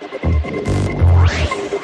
よし。